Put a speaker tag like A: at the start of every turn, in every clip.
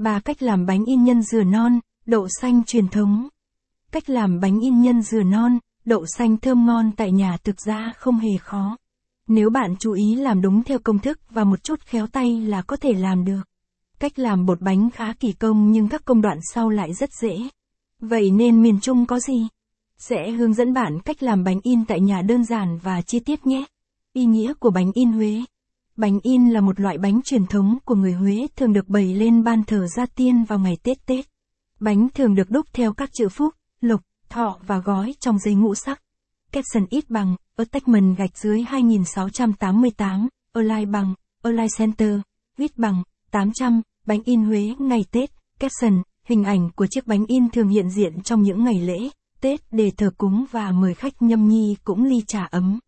A: 3 cách làm bánh in nhân dừa non, đậu xanh truyền thống. Cách làm bánh in nhân dừa non, đậu xanh thơm ngon tại nhà thực ra không hề khó. Nếu bạn chú ý làm đúng theo công thức và một chút khéo tay là có thể làm được. Cách làm bột bánh khá kỳ công nhưng các công đoạn sau lại rất dễ. Vậy nên miền Trung có gì? Sẽ hướng dẫn bạn cách làm bánh in tại nhà đơn giản và chi tiết nhé. Ý nghĩa của bánh in Huế Bánh in là một loại bánh truyền thống của người Huế thường được bày lên ban thờ gia tiên vào ngày Tết Tết. Bánh thường được đúc theo các chữ phúc, lục, thọ và gói trong giấy ngũ sắc. Capson ít bằng, attachment gạch dưới 2688, align bằng, align center, viết bằng, 800, bánh in Huế ngày Tết, caption, hình ảnh của chiếc bánh in thường hiện diện trong những ngày lễ, Tết để thờ cúng và mời khách nhâm nhi cũng ly trà ấm.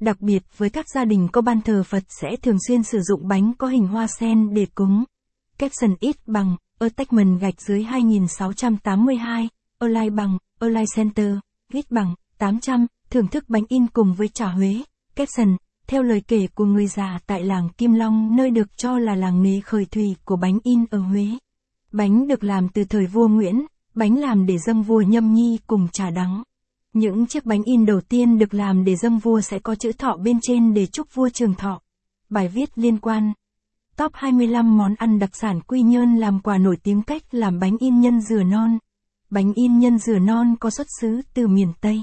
A: Đặc biệt với các gia đình có ban thờ Phật sẽ thường xuyên sử dụng bánh có hình hoa sen để cúng. Caption ít bằng, attachment gạch dưới 2682, online bằng, online center, ít bằng, 800, thưởng thức bánh in cùng với trà Huế. Caption theo lời kể của người già tại làng Kim Long nơi được cho là làng nghề khởi thủy của bánh in ở Huế. Bánh được làm từ thời vua Nguyễn, bánh làm để dâng vua nhâm nhi cùng trà đắng. Những chiếc bánh in đầu tiên được làm để dâng vua sẽ có chữ thọ bên trên để chúc vua trường thọ. Bài viết liên quan. Top 25 món ăn đặc sản Quy Nhơn làm quà nổi tiếng cách làm bánh in nhân dừa non. Bánh in nhân dừa non có xuất xứ từ miền Tây.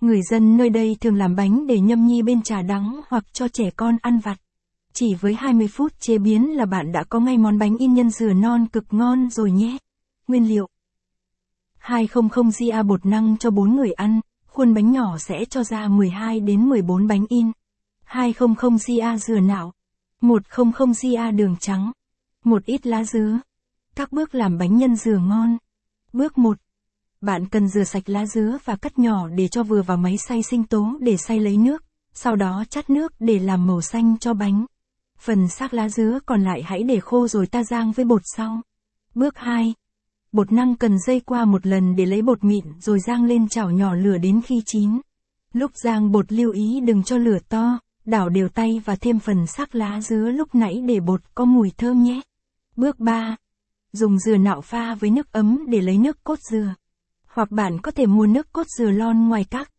A: Người dân nơi đây thường làm bánh để nhâm nhi bên trà đắng hoặc cho trẻ con ăn vặt. Chỉ với 20 phút chế biến là bạn đã có ngay món bánh in nhân dừa non cực ngon rồi nhé. Nguyên liệu 200 GA bột năng cho 4 người ăn, khuôn bánh nhỏ sẽ cho ra 12 đến 14 bánh in. 200 GA dừa nạo, 100 GA đường trắng, một ít lá dứa. Các bước làm bánh nhân dừa ngon. Bước 1. Bạn cần rửa sạch lá dứa và cắt nhỏ để cho vừa vào máy xay sinh tố để xay lấy nước, sau đó chắt nước để làm màu xanh cho bánh. Phần xác lá dứa còn lại hãy để khô rồi ta rang với bột sau. Bước 2. Bột năng cần dây qua một lần để lấy bột mịn rồi rang lên chảo nhỏ lửa đến khi chín. Lúc rang bột lưu ý đừng cho lửa to, đảo đều tay và thêm phần sắc lá dứa lúc nãy để bột có mùi thơm nhé. Bước 3. Dùng dừa nạo pha với nước ấm để lấy nước cốt dừa. Hoặc bạn có thể mua nước cốt dừa lon ngoài các